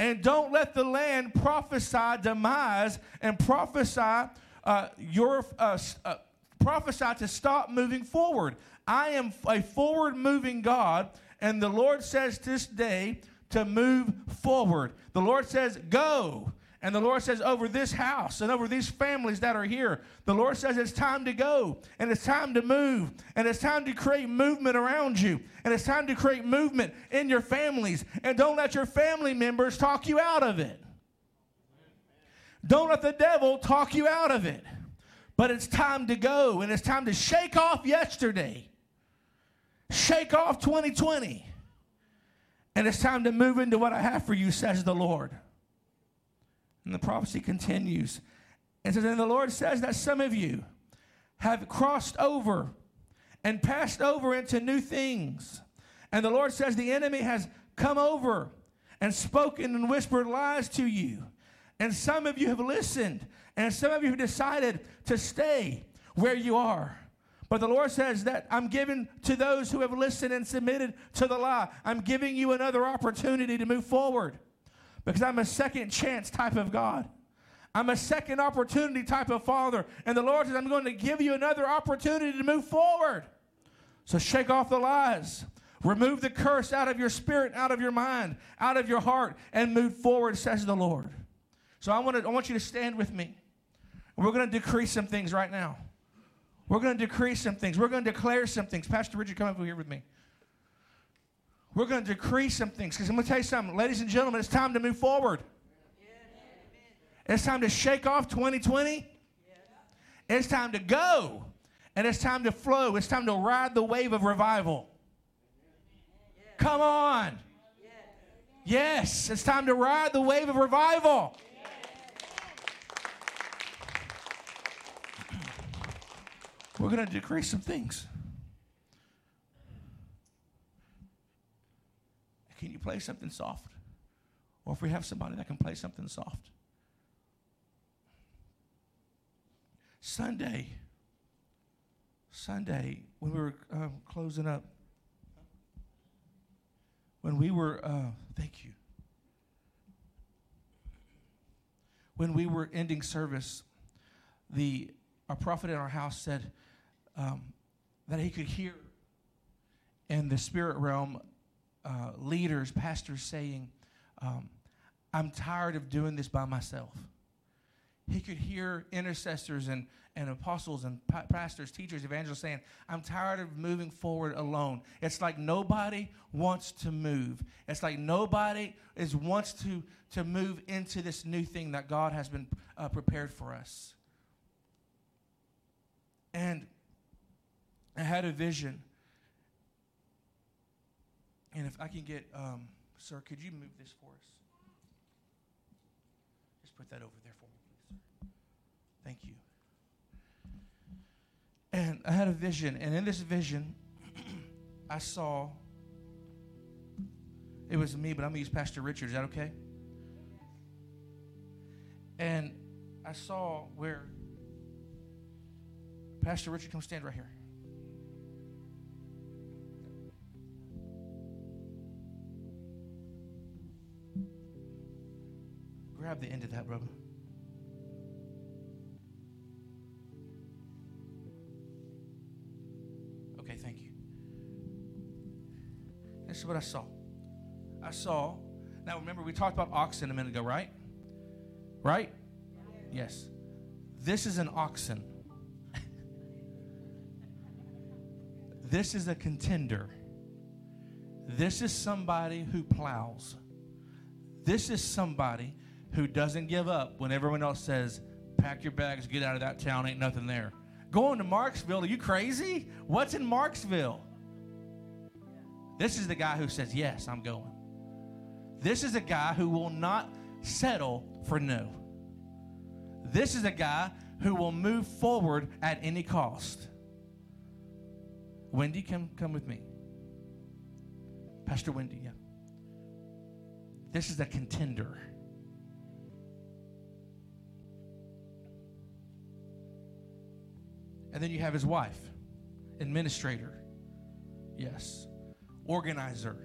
And don't let the land prophesy demise and prophesy uh, your uh, uh, prophesy to stop moving forward. I am a forward moving God, and the Lord says this day to move forward. The Lord says, Go And the Lord says, over this house and over these families that are here, the Lord says it's time to go and it's time to move and it's time to create movement around you and it's time to create movement in your families. And don't let your family members talk you out of it. Don't let the devil talk you out of it. But it's time to go and it's time to shake off yesterday, shake off 2020. And it's time to move into what I have for you, says the Lord. And the prophecy continues. And says, and the Lord says that some of you have crossed over and passed over into new things. And the Lord says the enemy has come over and spoken and whispered lies to you. And some of you have listened, and some of you have decided to stay where you are. But the Lord says that I'm giving to those who have listened and submitted to the lie, I'm giving you another opportunity to move forward because I'm a second chance type of God. I'm a second opportunity type of father. And the Lord says, I'm going to give you another opportunity to move forward. So shake off the lies. Remove the curse out of your spirit, out of your mind, out of your heart, and move forward, says the Lord. So I want, to, I want you to stand with me. We're going to decrease some things right now. We're going to decrease some things. We're going to declare some things. Pastor Richard, come over here with me. We're going to decrease some things because I'm going to tell you something. Ladies and gentlemen, it's time to move forward. It's time to shake off 2020. It's time to go. And it's time to flow. It's time to ride the wave of revival. Come on. Yes, it's time to ride the wave of revival. We're going to decrease some things. Can you play something soft? Or if we have somebody that can play something soft. Sunday, Sunday, when we were um, closing up, when we were, uh, thank you, when we were ending service, the our prophet in our house said um, that he could hear in the spirit realm uh, leaders, pastors saying, um, I'm tired of doing this by myself. He could hear intercessors and, and apostles and pa- pastors, teachers, evangelists saying, I'm tired of moving forward alone. It's like nobody wants to move. It's like nobody is wants to, to move into this new thing that God has been uh, prepared for us. And I had a vision. And if I can get, um, sir, could you move this for us? Just put that over there for me, please, sir. Thank you. And I had a vision, and in this vision, [CLEARS THROAT] I saw it was me, but I'm gonna use Pastor Richard. Is that okay? And I saw where Pastor Richard, come stand right here. Grab the end of that, brother. Okay, thank you. This is what I saw. I saw. Now, remember, we talked about oxen a minute ago, right? Right? Yes. This is an oxen. [LAUGHS] this is a contender. This is somebody who plows. This is somebody who doesn't give up when everyone else says, pack your bags, get out of that town, ain't nothing there. Going to Marksville, are you crazy? What's in Marksville? This is the guy who says, Yes, I'm going. This is a guy who will not settle for no. This is a guy who will move forward at any cost. Wendy, come, come with me. Pastor Wendy, yeah. This is a contender. And then you have his wife, administrator. Yes. Organizer.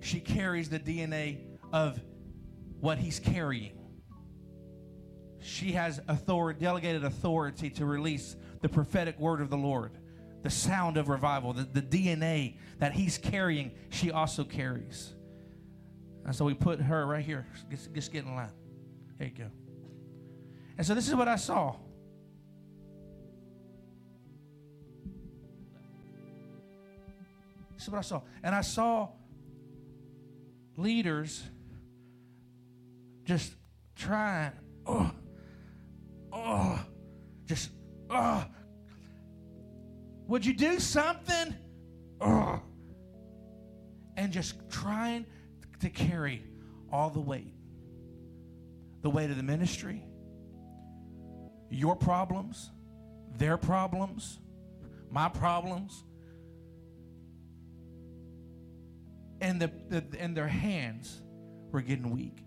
She carries the DNA of what he's carrying. She has authority, delegated authority to release the prophetic word of the Lord, the sound of revival, the, the DNA that he's carrying, she also carries. And so we put her right here. Just, just get in line. There you go. And so this is what I saw. This is what I saw. And I saw leaders just trying, oh, oh, just, oh. Would you do something? Oh. And just trying to carry all the weight the weight of the ministry, your problems, their problems, my problems. And, the, the, and their hands were getting weak.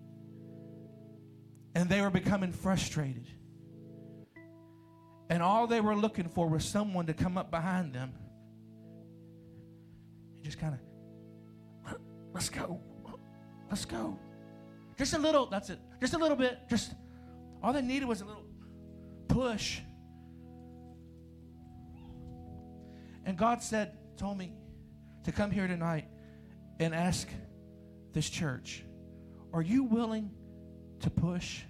And they were becoming frustrated. And all they were looking for was someone to come up behind them and just kind of, let's go. Let's go. Just a little, that's it. Just a little bit. Just all they needed was a little push. And God said, told me to come here tonight and ask this church, are you willing to push?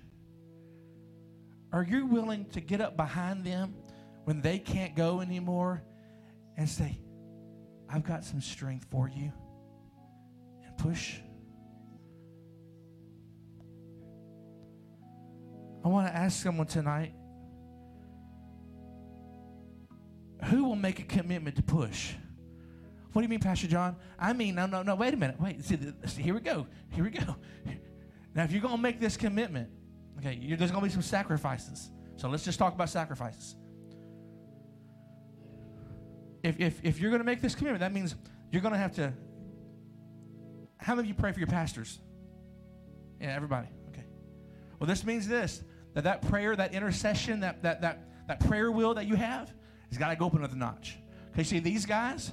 Are you willing to get up behind them when they can't go anymore and say, I've got some strength for you? And push. I want to ask someone tonight who will make a commitment to push? What do you mean, Pastor John? I mean, no, no, no, wait a minute. Wait, see, see here we go. Here we go. Now, if you're going to make this commitment, okay, there's going to be some sacrifices. So let's just talk about sacrifices. If, if, if you're going to make this commitment, that means you're going to have to. How many of you pray for your pastors? Yeah, everybody. Okay. Well, this means this that that prayer, that intercession, that, that, that, that prayer wheel that you have has got to go up another notch. Okay, see, these guys,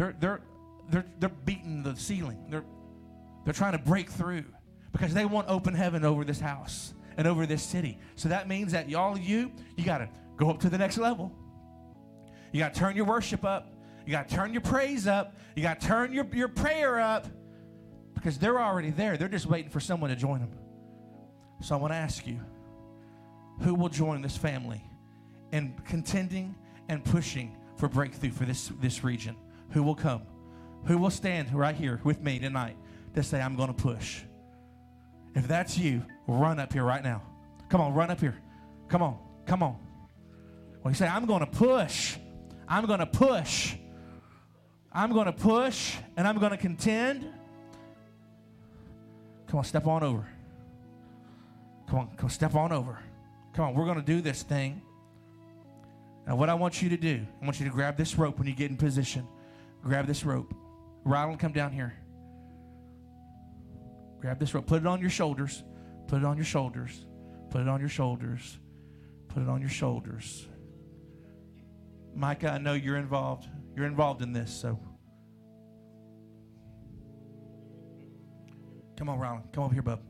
they're, they're, they're, they're beating the ceiling. They're, they're trying to break through because they want open heaven over this house and over this city. So that means that y'all, you, you got to go up to the next level. You got to turn your worship up. You got to turn your praise up. You got to turn your, your prayer up because they're already there. They're just waiting for someone to join them. So I want to ask you who will join this family in contending and pushing for breakthrough for this, this region? Who will come? Who will stand right here with me tonight to say, I'm going to push? If that's you, run up here right now. Come on, run up here. Come on, come on. When you say, I'm going to push, I'm going to push, I'm going to push, and I'm going to contend. Come on, step on over. Come on, come step on over. Come on, we're going to do this thing. Now, what I want you to do, I want you to grab this rope when you get in position. Grab this rope. Ronald, come down here. Grab this rope. Put it on your shoulders. Put it on your shoulders. Put it on your shoulders. Put it on your shoulders. Micah, I know you're involved. You're involved in this, so. Come on, Ronald. Come over here, bub.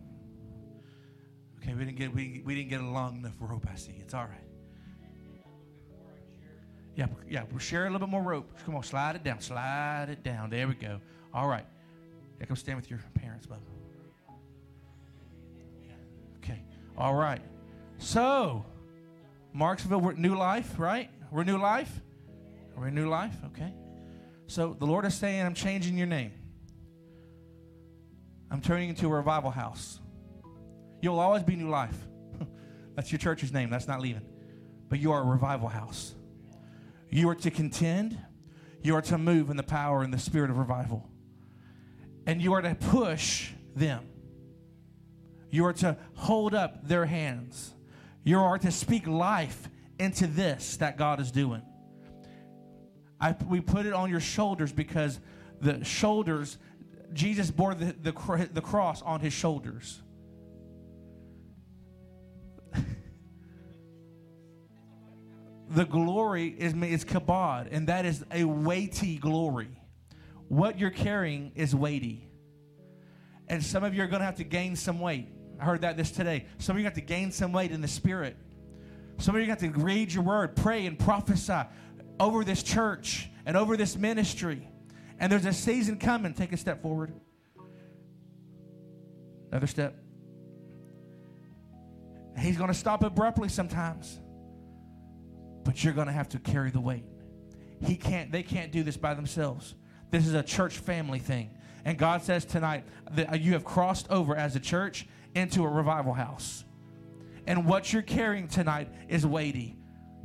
Okay, we didn't get we, we didn't get a long enough rope. I see. It's all right. Yeah, yeah. We'll share a little bit more rope. Come on, slide it down. Slide it down. There we go. All right. Yeah, come stand with your parents, bub. Okay. All right. So, Marksville, we're new life, right? We're new life. We're new life. Okay. So the Lord is saying, I'm changing your name. I'm turning into a revival house. You'll always be new life. [LAUGHS] That's your church's name. That's not leaving. But you are a revival house. You are to contend. You are to move in the power and the spirit of revival. And you are to push them. You are to hold up their hands. You are to speak life into this that God is doing. I, we put it on your shoulders because the shoulders, Jesus bore the, the, the cross on his shoulders. [LAUGHS] the glory is, is kabod, and that is a weighty glory. What you're carrying is weighty. And some of you are going to have to gain some weight. I heard that this today. Some of you have to gain some weight in the spirit. Some of you have to read your word, pray, and prophesy over this church and over this ministry. And there's a season coming. Take a step forward. Another step. He's going to stop abruptly sometimes, but you're going to have to carry the weight. He can't. They can't do this by themselves. This is a church family thing, and God says tonight that you have crossed over as a church into a revival house, and what you're carrying tonight is weighty.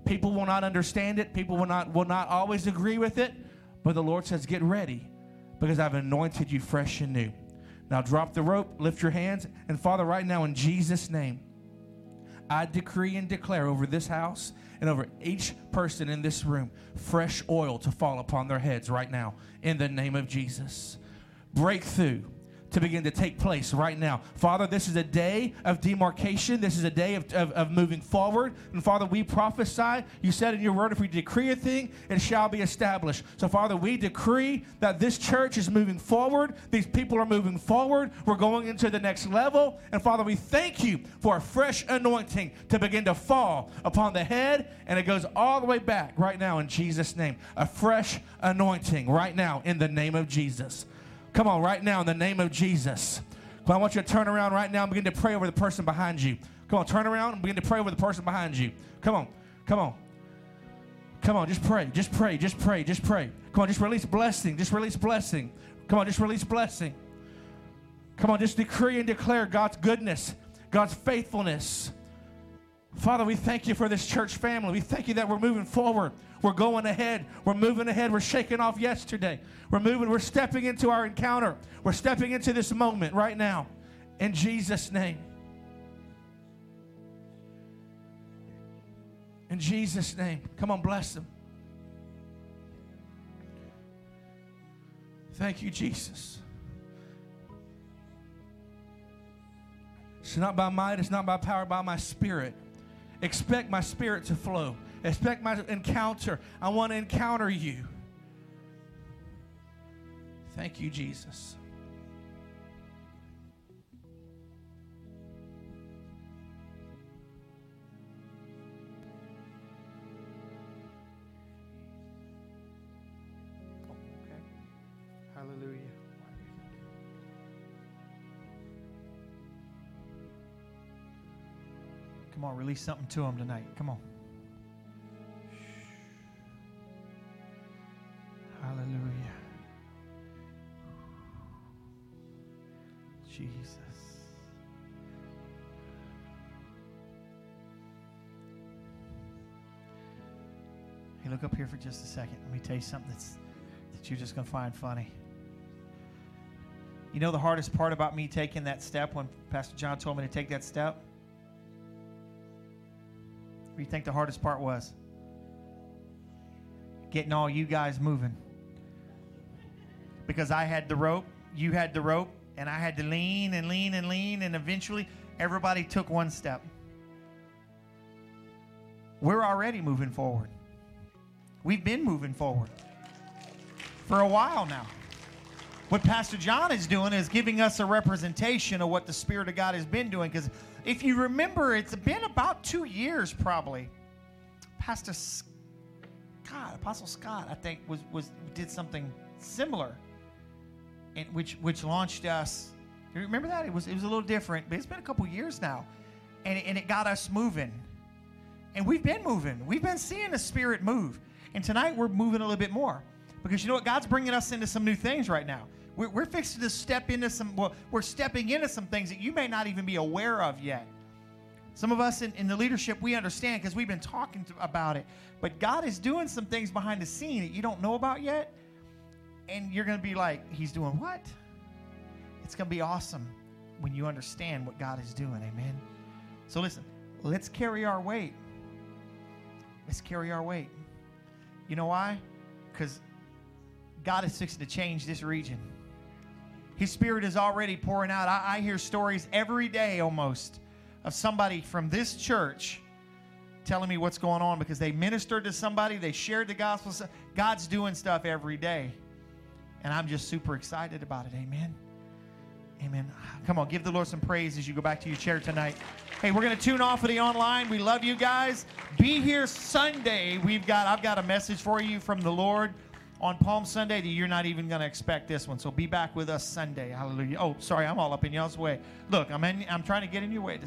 People will not understand it. People will not will not always agree with it, but the Lord says, "Get ready, because I've anointed you fresh and new." Now drop the rope, lift your hands, and Father, right now in Jesus' name. I decree and declare over this house and over each person in this room fresh oil to fall upon their heads right now in the name of Jesus. Breakthrough to begin to take place right now. Father, this is a day of demarcation. This is a day of, of, of, moving forward. And Father, we prophesy. You said in your word, if we decree a thing, it shall be established. So, Father, we decree that this church is moving forward. These people are moving forward. We're going into the next level. And Father, we thank you for a fresh anointing to begin to fall upon the head. And it goes all the way back right now in Jesus' name. A fresh anointing right now in the name of Jesus. Come on, right now, in the name of Jesus. Come on, I want you to turn around right now and begin to pray over the person behind you. Come on, turn around and begin to pray over the person behind you. Come on, come on. Come on, just pray, just pray, just pray, just pray. Come on, just release blessing, just release blessing. Come on, just release blessing. Come on, just decree and declare God's goodness, God's faithfulness. Father, we thank you for this church family. We thank you that we're moving forward. We're going ahead. We're moving ahead. We're shaking off yesterday. We're moving. We're stepping into our encounter. We're stepping into this moment right now. In Jesus' name. In Jesus' name. Come on, bless them. Thank you, Jesus. It's not by might, it's not by power, by my spirit. Expect my spirit to flow. Expect my encounter. I want to encounter you. Thank you, Jesus. Hallelujah. Come on, release something to him tonight. Come on. Jesus. Hey, look up here for just a second. Let me tell you something that's, that you're just going to find funny. You know the hardest part about me taking that step when Pastor John told me to take that step? What do you think the hardest part was? Getting all you guys moving. Because I had the rope, you had the rope, and I had to lean and lean and lean, and eventually everybody took one step. We're already moving forward. We've been moving forward for a while now. What Pastor John is doing is giving us a representation of what the Spirit of God has been doing. Because if you remember, it's been about two years probably. Pastor Scott, Apostle Scott, I think, was was did something similar, and which which launched us. You remember that? It was it was a little different, but it's been a couple years now, and and it got us moving, and we've been moving. We've been seeing the Spirit move, and tonight we're moving a little bit more because you know what? God's bringing us into some new things right now. We're, we're fixing to step into some. Well, we're stepping into some things that you may not even be aware of yet. Some of us in, in the leadership, we understand because we've been talking to, about it. But God is doing some things behind the scene that you don't know about yet. And you're going to be like, He's doing what? It's going to be awesome when you understand what God is doing. Amen. So listen, let's carry our weight. Let's carry our weight. You know why? Because God is fixing to change this region. His spirit is already pouring out. I, I hear stories every day almost of somebody from this church telling me what's going on because they ministered to somebody, they shared the gospel. God's doing stuff every day. And I'm just super excited about it. Amen. Amen. Come on, give the Lord some praise as you go back to your chair tonight. Hey, we're going to tune off of the online. We love you guys. Be here Sunday. We've got I've got a message for you from the Lord. on Palm Sunday that you're not even going to expect this one. So be back with us Sunday. Hallelujah. Oh, sorry, I'm all up in y'all's way. Look, I'm in, I'm trying to get in your way.